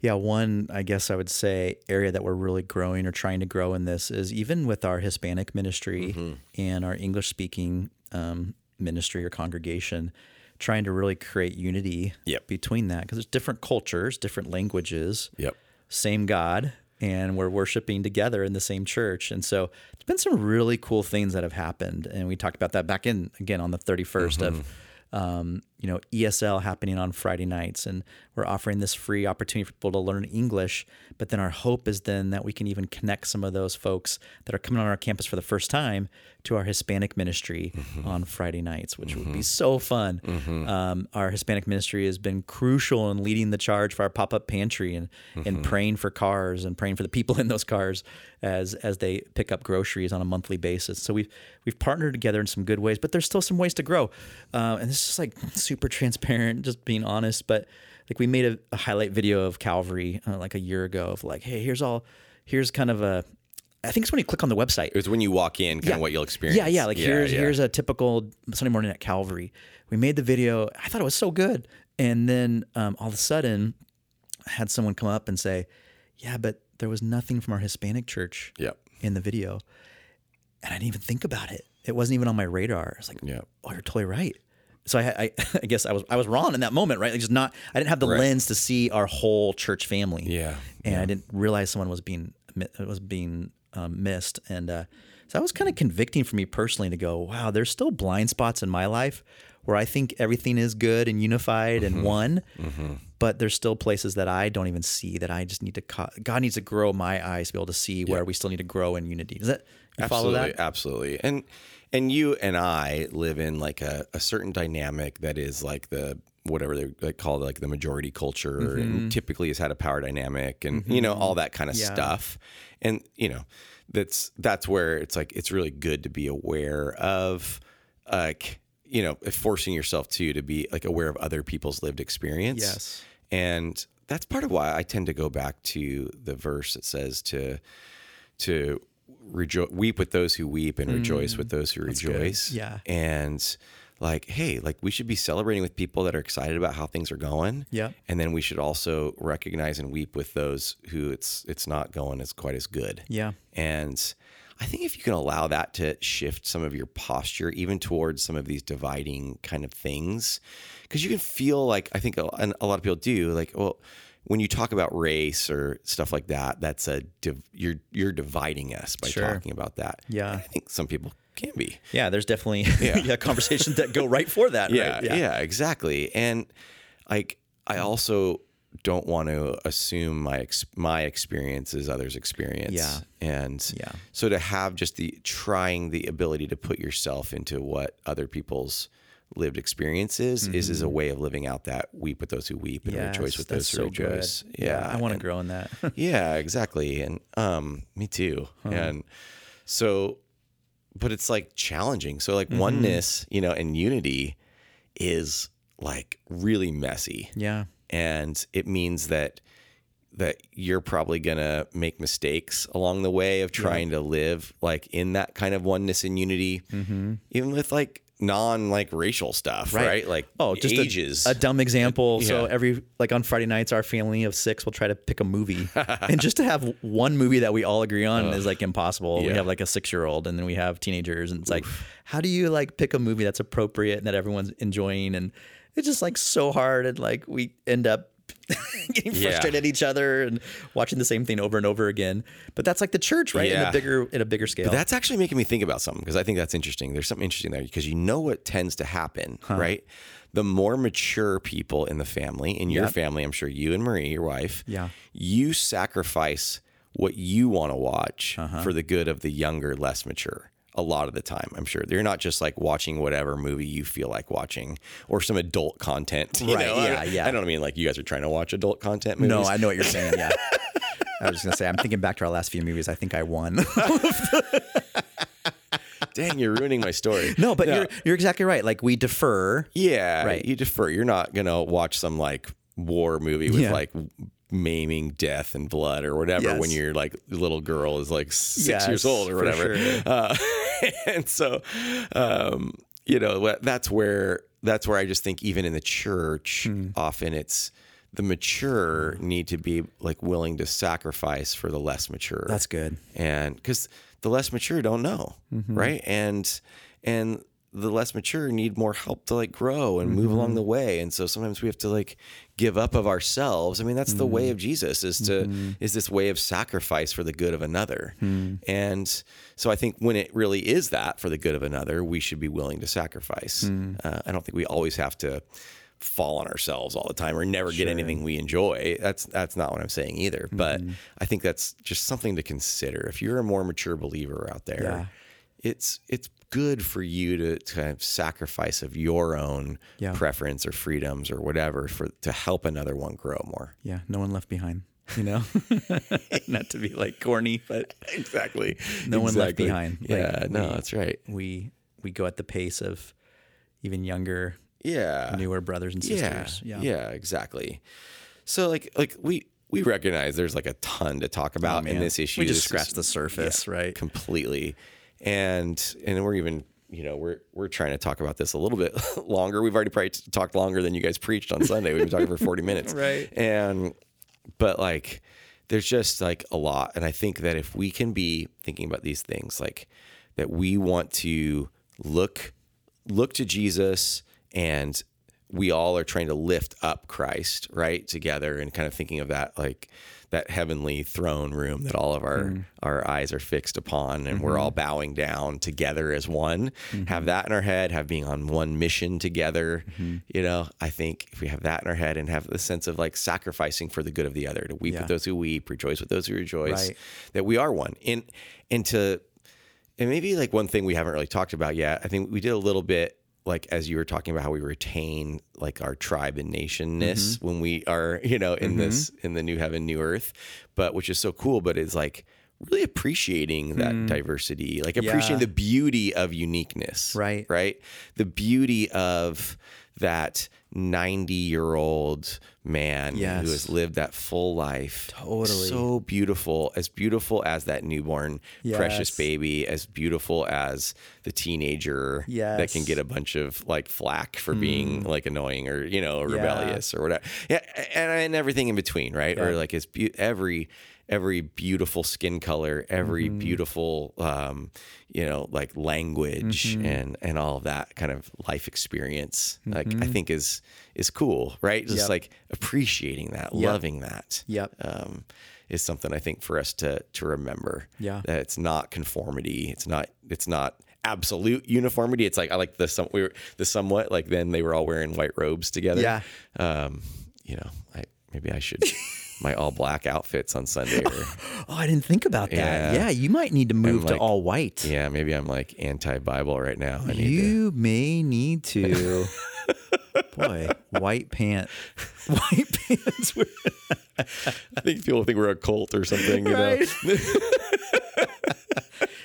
Yeah, one I guess I would say area that we're really growing or trying to grow in this is even with our Hispanic ministry Mm-hmm. and our English speaking um, ministry or congregation, trying to really create unity Yep. between that because there's different cultures, different languages, Yep. same God, and we're worshiping together in the same church. And so it's been some really cool things that have happened, and we talked about that back in again on the 31st of um, you know ESL happening on Friday nights, and we're offering this free opportunity for people to learn English. But then our hope is then that we can even connect some of those folks that are coming on our campus for the first time to our Hispanic ministry on Friday nights, which would be so fun. Um, our Hispanic ministry has been crucial in leading the charge for our pop up pantry and and praying for cars and praying for the people in those cars as as they pick up groceries on a monthly basis. So we've we've partnered together in some good ways, but there's still some ways to grow. Uh, and this is like super transparent, just being honest. But like we made a, a highlight video of Calvary uh, like a year ago of like, hey, here's all, here's kind of a. I think it's when you click on the website. It was when you walk in, kind of what you'll experience. Yeah, yeah. Like here's yeah. here's a typical Sunday morning at Calvary. We made the video. I thought it was so good, and then um, all of a sudden, I had someone come up and say, "Yeah, but there was nothing from our Hispanic church Yep. in the video," and I didn't even think about it. It wasn't even on my radar. I was like, Yeah. "Oh, you're totally right." So I, I, I guess I was I was wrong in that moment, right? Like just not. I didn't have the Right. lens to see our whole church family Yeah. and I didn't realize someone was being was being um, missed, and uh, so that was kind of convicting for me personally to go, wow, there's still blind spots in my life where I think everything is good and unified Mm-hmm. and one, but there's still places that I don't even see that I just need to. Co- God needs to grow my eyes to be able to see where we still need to grow in unity. Does that you follow absolutely, that? Absolutely. And and you and I live in like a, a certain dynamic that is like the whatever they like call it, like the majority culture Mm-hmm. and typically has had a power dynamic and you know all that kind of Yeah. stuff. And you know, that's that's where it's like it's really good to be aware of like you know, forcing yourself to to be like aware of other people's lived experience. Yes. And that's part of why I tend to go back to the verse that says to to rejoice weep with those who weep and rejoice with those who rejoice. Mm. Yeah. And like, hey, like we should be celebrating with people that are excited about how things are going. Yeah. And then we should also recognize and weep with those who it's it's not going as quite as good. Yeah. And I think if you can allow that to shift some of your posture, even towards some of these dividing kind of things, because you can feel like I think a, a lot of people do like, well, when you talk about race or stuff like that, that's a div, you're you're dividing us by Sure. talking about that. Yeah. And I think some people can be. Yeah, there's definitely yeah. conversations that go right for that. Yeah, right? yeah, exactly. And like, I also don't want to assume my ex- my experience is others' experience. Yeah. and Yeah. So to have just the trying the ability to put yourself into what other people's lived experiences is is a way of living out that weep with those who weep and Yes, rejoice with those who so good. rejoice. Yeah, I want to grow in that. yeah, exactly. And um me too. And so but it's like challenging. So like oneness, you know, and unity is like really messy. yeah. And it means that that you're probably going to make mistakes along the way of trying to live like in that kind of oneness and unity mm-hmm. even with like non like racial stuff, right? Like Oh, just a- ages. A, dumb example. So every like on Friday nights, our family of six will try to pick a movie, and just to have one movie that we all agree on is like impossible. We have like a six year old, and then we have teenagers, and it's like, how do you like pick a movie that's appropriate and that everyone's enjoying? And it's just like so hard, and like we end up getting Yeah. frustrated at each other and watching the same thing over and over again. But that's like the church, right? Yeah. In a bigger in a bigger scale. That's actually making me think about something because I think that's interesting. There's something interesting there because you know what tends to happen, right? The more mature people in the family, in your Yep. family, I'm sure you and Marie, your wife, Yeah. you sacrifice what you want to watch Uh-huh. for the good of the younger, less mature. A lot of the time, I'm sure you're not just like watching whatever movie you feel like watching or some adult content. you Right, know? I- yeah, yeah. I don't mean like you guys are trying to watch adult content movies. no, I know what you're saying. Yeah. I was just gonna say, I'm thinking back to our last few movies. I think I won. Dang, you're ruining my story. no, but you're you're exactly right. Like we defer. Yeah, Right. You defer. You're not gonna watch some like war movie with Yeah. like maiming death and blood or whatever Yes. when your like little girl is like six Yes, years old or whatever. sure. Uh, and so, um, you know, that's where that's where I just think even in the church, Hmm. often it's the mature need to be like willing to sacrifice for the less mature That's good. and because the less mature don't know Mm-hmm. right and and the less mature need more help to like grow and move Mm-hmm. along the way and so sometimes we have to like give up of ourselves i mean that's the Mm-hmm. way of jesus is to is this way of sacrifice for the good of another Hmm. and so i think when it really is that for the good of another we should be willing to sacrifice Hmm. uh, i don't think we always have to fall on ourselves all the time or never get anything we enjoy. That's that's not what I'm saying either. But Mm-hmm. I think that's just something to consider. If you're a more mature believer out there, Yeah. it's it's good for you to, to kind of sacrifice of your own Yeah. preference or freedoms or whatever for to help another one grow more. Yeah, no one left behind. You know, not to be like corny, but Exactly. No one left behind. Like, Yeah, no, we- that's right. we we go at the pace of even younger, Yeah. newer brothers and sisters. Yeah, yeah, exactly. So like like we we recognize there's like a ton to talk oh, about in Oh, man. this issue. We just This is- scratched the surface, right? Completely. And and we're even you know we're we're trying to talk about this a little bit longer. We've already probably talked longer than you guys preached on Sunday. We've been talking for 40 minutes. Right. And but like there's just like a lot and I think that if we can be thinking about these things like that we want to look look to Jesus and we all are trying to lift up Christ, right? Together and kind of thinking of that like that heavenly throne room that all of our mm-hmm. our eyes are fixed upon and we're mm-hmm. all bowing down together as one. Mm-hmm. Have that in our head, have being on one mission together. You know, I think if we have that in our head and have the sense of like sacrificing for the good of the other, to weep Yeah. with those who weep, rejoice with those who rejoice, Right. that we are one. And and to and maybe like one thing we haven't really talked about yet. I think we did a little bit like as you were talking about how we retain like our tribe and nationness mm-hmm. when we are, you know, in mm-hmm. this in the new heaven, new earth. But which is so cool, but it's like really appreciating that mm. diversity, like appreciating Yeah. the beauty of uniqueness. Right. Right. The beauty of that 90 year old man Yes. who has lived that full life. Totally. So beautiful, as beautiful as that newborn precious baby, as beautiful as the teenager that can get a bunch of like flack for being mm. like annoying or you know Yeah. rebellious or whatever. Yeah, and, and everything in between, right? Or like it's be- every every beautiful skin color, every Mm-hmm. beautiful um, you know like language Mm-hmm. and and all of that kind of life experience. Like I think is is cool, right? Just Mm-hmm. Yep. like appreciating that, loving that Yep. um, is something I think for us to to remember. Yeah. that it's not conformity. It's not. It's not absolute uniformity. It's like I like the some we were the somewhat like then they were all wearing white robes together. Yeah. Um, you know, I maybe I should my all black outfits on Sunday. Or, Oh, I didn't think about that. Yeah. Yeah, you might need to move to all white. yeah, maybe I'm like anti Bible right now. I need to. You may need to. Boy, white pant, white pants. were- I think people think we're a cult or something. You know.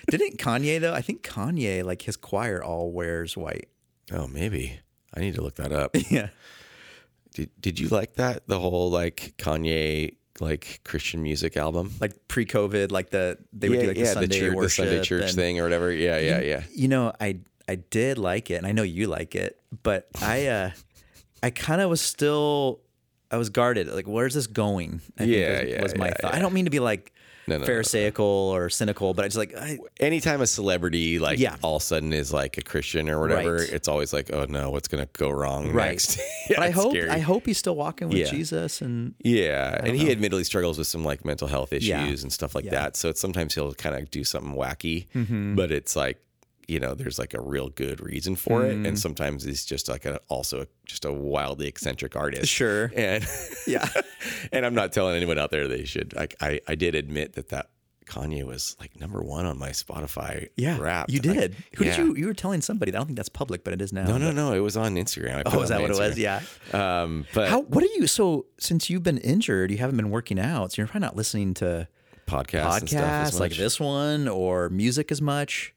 Didn't Kanye though? I think Kanye, like his choir, all wears white. Oh, maybe I need to look that up. Yeah. Did Did you like that the whole like Kanye like Christian music album? Like pre-COVID, like the they would do like the Sunday church, worship, the Sunday church and- thing or whatever. Yeah, yeah, yeah. You know, I I did like it, and I know you like it, but I uh I kind of was still I was guarded. Like, where's this going? I think Yeah, was, yeah, was my yeah, thought. I don't mean to be like no, no, no. pharisaical or cynical, but I just like I, anytime a celebrity like Yeah. all of a sudden is like a Christian or whatever, Right. it's always like, oh no, what's gonna go wrong right. next? but I hope scary. I hope he's still walking with Yeah. Jesus and Yeah, and he admittedly struggles with some like mental health issues Yeah. and stuff like Yeah. Mm-hmm. that. So it's, sometimes he'll kind of do something wacky, but it's like you know, there's like a real good reason for it, Mm. and sometimes he's just like a also just a wildly eccentric artist. Sure. and yeah. and I'm not telling anyone out there they should. Like I, I did admit that that Kanye was like number one on my Spotify Yeah, rap. you Like, did. Who yeah. did you? You were telling somebody. I don't think that's public, but it is now. No, no, but- no. It was on Instagram. Oh, it is that what it was? Yeah. Um, but How? What are you? So since you've been injured, you haven't been working out. So you're probably not listening to podcasts, and stuff as podcasts like this one or music as much.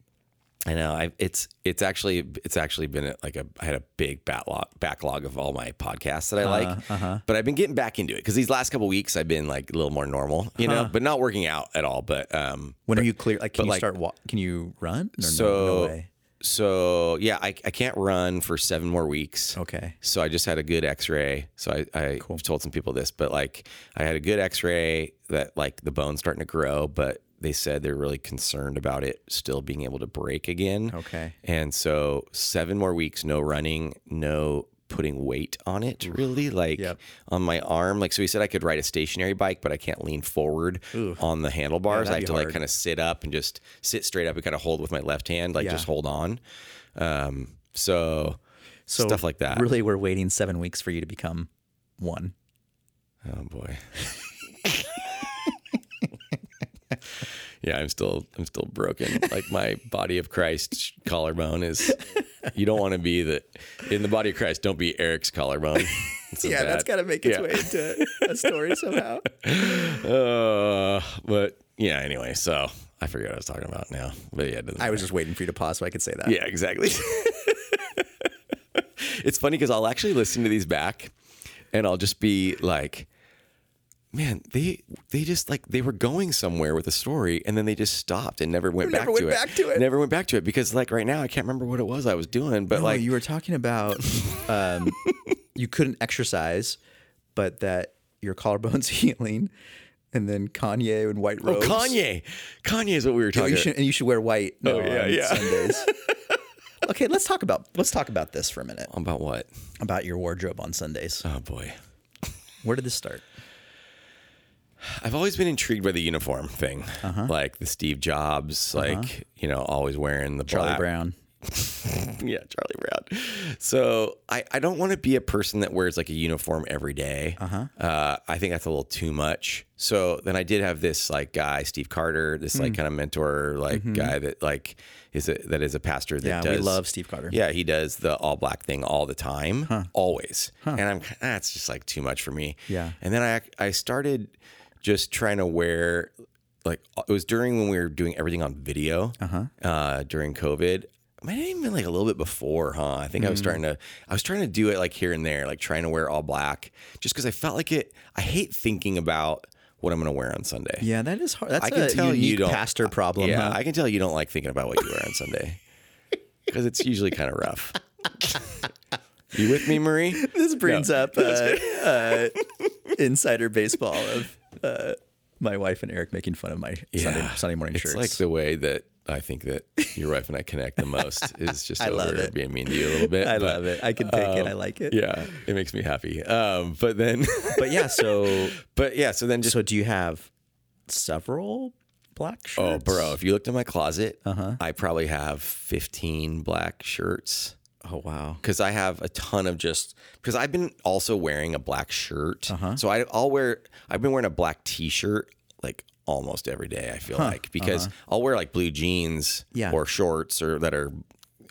I know. I, it's it's actually it's actually been like a I had a big backlog backlog of all my podcasts that I Uh-huh, like, but I've been getting back into it because these last couple weeks I've been like a little more normal, you know, but not working out at all. But um, When are you clear? Like, can you like- start? Wa- can you run? Or no- so no, way. so yeah, I I can't run for seven more weeks. Okay. So I just had a good X-ray. So I I told some people this, but like I had a good X-ray that like the bone's starting to grow, but they said they're really concerned about it still being able to break again. Okay. And so seven more weeks, no running, no putting weight on it really like Yep. on my arm like so he said i could ride a stationary bike but i can't lean forward on the handlebars Yeah, i have to like kind of sit up and just sit straight up and kind of hold with my left hand like Yeah. just hold on um so, So stuff like that Really, we're waiting seven weeks for you to become one. Oh boy. yeah, I'm still I'm still broken. Like my body of Christ collarbone is you don't want to be the in the body of Christ, don't be Eric's collarbone. A bad- that's got to make its Yeah. way into a story somehow. Uh, but yeah, anyway, so I forget what I was talking about now. But yeah, it doesn't I was matter. just waiting for you to pause so I could say that. Yeah, exactly. it's funny because I'll actually listen to these back and I'll just be like, man, they they just like they were going somewhere with the story and then they just stopped and never went, back to it. Never back, went to back to it. Never went back to it because like right now I can't remember what it was I was doing, but No, like you were talking about um, you couldn't exercise, but that your collarbone's healing, and then Kanye and white robes. oh robes. Kanye, Kanye is what we were Oh, talking. you should, and you should wear white. No, Oh, yeah, on yeah. Sundays. okay, let's talk about let's talk about this for a minute about what? about your wardrobe on Sundays. Oh boy. Where did this start? I've always been intrigued by the uniform thing, Uh-huh. like the Steve Jobs, like you know, always wearing the Charlie black. Brown. yeah, Charlie Brown. So I, I don't want to be a person that wears like a uniform every day. Uh-huh. I think that's a little too much. So then I did have this like guy, Steve Carter, this Hmm. like kind of mentor, like guy that like is a, that is a pastor that Mm-hmm. Yeah, does. we love Steve Carter. Yeah, he does the all black thing all the time, always. And I'm that's just like too much for me. Yeah. And then I I started just trying to wear like it was during when we were doing everything on video uh during COVID. I Might have even been like a little bit before, huh? I think I was Mm. starting to I was trying to do it like here and there, like trying to wear all black, just because I felt like it. I hate thinking about what I'm going to wear on Sunday. Yeah, that is hard. That's I can a tell you don't pastor problem. Yeah, huh? I can tell you don't like thinking about what you wear on Sunday because it's usually kind of rough. you with me, Marie? this brings up uh, uh, insider baseball of uh, my wife and Eric making fun of my Sunday, Sunday morning it's shirts. like the way that I think that your wife and I connect the most is just I over love it. being mean to you a little bit. I but, love it. I can take it. I like it. Yeah, it makes me happy. Um, but then, But yeah, so but yeah, so then just so do you have several black shirts? oh, bro, if you looked in my closet, Uh-huh. I probably have fifteen black shirts. Oh wow. because I have a ton of just because I've been also wearing a black shirt. Uh-huh. So I, I'll wear. I've been wearing a black T-shirt like almost every day. I feel like because I'll wear like blue jeans Uh-huh. Yeah. or shorts or that are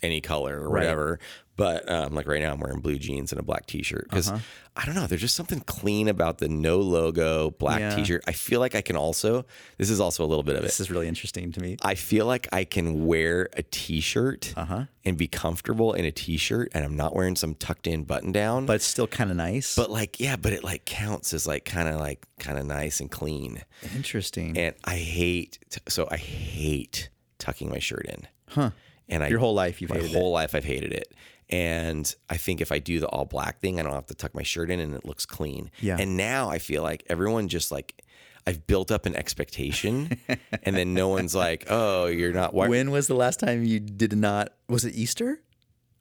any color or whatever. But um, like right now, I'm wearing blue jeans and a black T-shirt because Uh-huh. I don't know. There's just something clean about the no logo black Yeah. T-shirt. I feel like I can also. This is also a little bit of it. This is really interesting to me. I feel like I can wear a t-shirt Uh-huh. and be comfortable in a t-shirt and I'm not wearing some tucked in button down. But it's still kind of nice. but like yeah, but it like counts as like kind of like kind of nice and clean. interesting. And I hate so I hate tucking my shirt in. Huh. And I Your whole life you've my hated it. whole life I've hated it. And I think if I do the all black thing, I don't have to tuck my shirt in and it looks clean. Yeah. And now I feel like everyone just like I've built up an expectation, and then no one's like, "Oh, you're not." Why? When was the last time you did not? Was it Easter?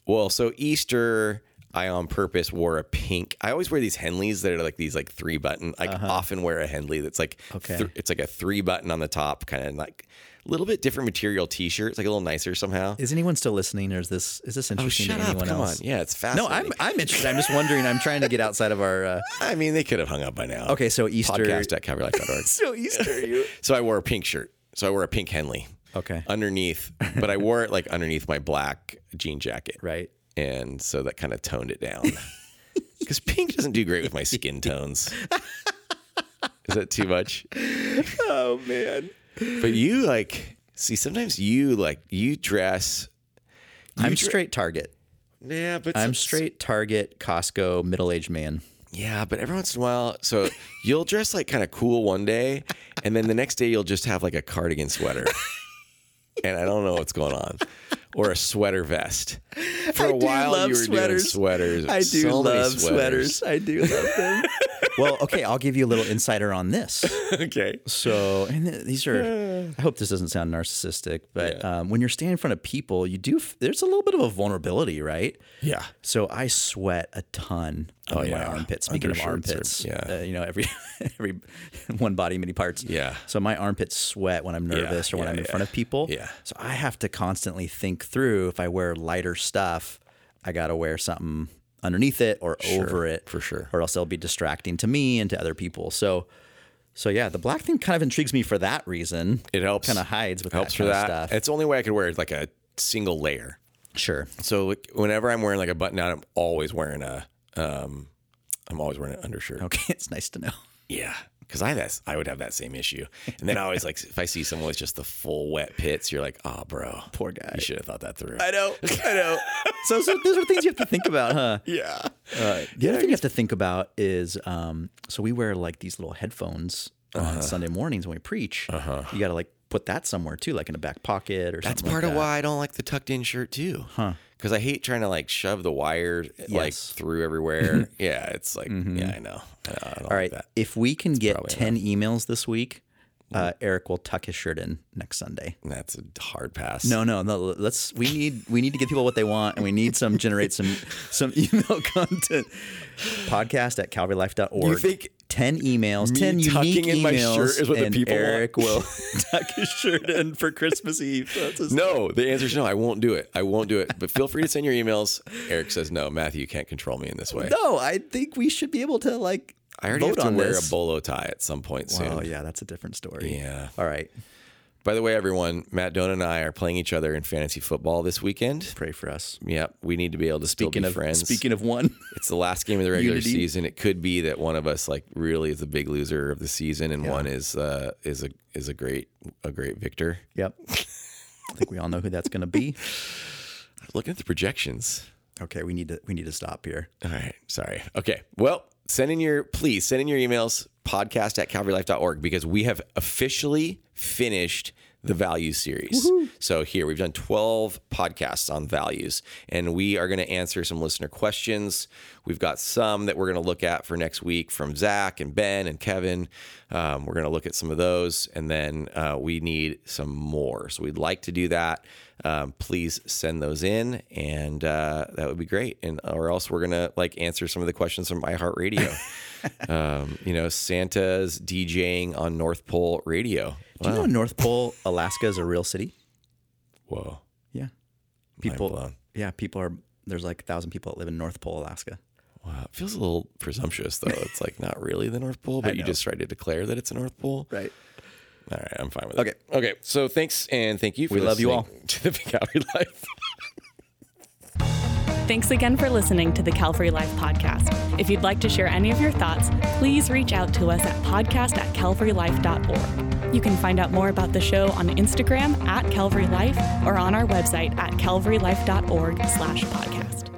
Well, so Easter, I on purpose wore a pink. I always wear these Henleys that are like these like three button. I uh-huh. often wear a Henley that's like Okay. th- it's like a three button on the top, kind of like little bit different material T-shirt. It's like a little nicer somehow. Is anyone still listening, or is this is this Oh, interesting shut to up! anyone Come else? on, yeah, it's fascinating. No. I'm I'm interested. I'm just wondering. I'm trying to get outside of our. Uh, I mean, they could have hung up by now. okay, so Easter. Podcast. So Easter, you. so I wore a pink shirt. So I wore a pink Henley Okay. underneath, but I wore it like underneath my black jean jacket. Right. and so that kind of toned it down. Because pink doesn't do great with my skin tones. Is that too much? Oh man. But you like see sometimes you like you dress. I'm dre- straight Target. Yeah, but I'm straight Target, Costco, middle aged man. Yeah, but every once in a while, so you'll dress like kind of cool one day, and then the next day you'll just have like a cardigan sweater, and I don't know what's going on, or a sweater vest. For a while, love you were sweaters. doing sweaters. I do So love sweaters. I do love them. well, okay, I'll give you a little insider on this. okay. So, and these are, I hope this doesn't sound narcissistic, but um, when you're standing in front of people, you do, there's a little bit of a vulnerability, right? Yeah. So I sweat a ton Oh, my yeah. armpits. Speaking of are- armpits, yeah. uh, you know, every, every one body, many parts. Yeah. So my armpits sweat when I'm nervous or when yeah, I'm in yeah. front of people. Yeah. So I have to constantly think through if I wear lighter stuff, I got to wear something underneath it or over it for sure. or else they'll be distracting to me and to other people. So, so yeah, the black thing kind of intrigues me for that reason. It helps. Kind of hides with helps that for that. stuff. It's the only way I could wear it like a single layer. sure. So whenever I'm wearing like a button down, I'm always wearing a um, I'm always wearing an undershirt. Okay, it's nice to know. Yeah, because I that's I would have that same issue. And then I always like if I see someone with just the full wet pits, you're like, oh, bro, Poor guy. You should have thought that through. I know. I know. so, so those are things you have to think about, huh? yeah. Uh, the other thing you have to think about is um, so we wear like these little headphones Uh-huh. on Sunday mornings when we preach. Uh-huh. You got to like put that somewhere too, like in a back pocket or something. That's part like of that. why I don't like the tucked in shirt too. Huh. Because I hate trying to like shove the wire like Yes. through everywhere. yeah, it's like yeah, I know. I, know, I don't All right. like that. If we can get probably 10 emails this week, uh, Eric will tuck his shirt in next Sunday. That's a hard pass. No, no, no. Let's. We need. We need to get people what they want, and we need some generate some some email content. Podcast at calvarylife.org. You think ten emails, me ten unique tucking in my emails, shirt is what the people want? Eric will tuck his shirt in for Christmas Eve. No, the answer is no. I won't do it. I won't do it. But feel free to send your emails. Eric says no. Matthew you can't control me in this way. No, I think we should be able to like. I already vote have to on wear this. a bolo tie at some point soon. Oh yeah, that's a different story. Yeah. All right. By the way, everyone, Matt Dona and I are playing each other in fantasy football this weekend. Pray for us. Yep, we need to be able to still Speaking be of friends. speaking of one, it's the last game of the regular Unity. season. It could be that one of us like really is the big loser of the season, and one is uh, is a is a great a great victor. yep. I think we all know who that's going to be. Looking at the projections. Okay, we need to we need to stop here. All right. Sorry. Okay. Well, send in your, please send in your emails, podcast at calvarylife.org, because we have officially finished the values series. So here we've done 12 podcasts on values, and we are going to answer some listener questions. We've got some that we're going to look at for next week from Zach and Ben and Kevin. Um, we're going to look at some of those, and then uh, we need some more. So we'd like to do that. Um, please send those in, and uh, that would be great. And or else we're gonna like answer some of the questions from iHeartRadio. um, you know, Santa's DJing on North Pole Radio. Do you know North Pole, Alaska is a real city? Whoa, Yeah. People. Yeah, people are there's like a thousand people that live in North Pole, Alaska. wow, it feels a little presumptuous though. It's like not really the North Pole, but you just tried to declare that it's a North Pole. Right. All right, I'm fine with that. Okay. it. Okay, so thanks and thank you. For We love you all. to the Big Calvary Life. Thanks again for listening to the Calvary Life podcast. If you'd like to share any of your thoughts, please reach out to us at podcast at calvarylife.org. You can find out more about the show on Instagram at Calvary Life or on our website at calvarylife.org slash podcast.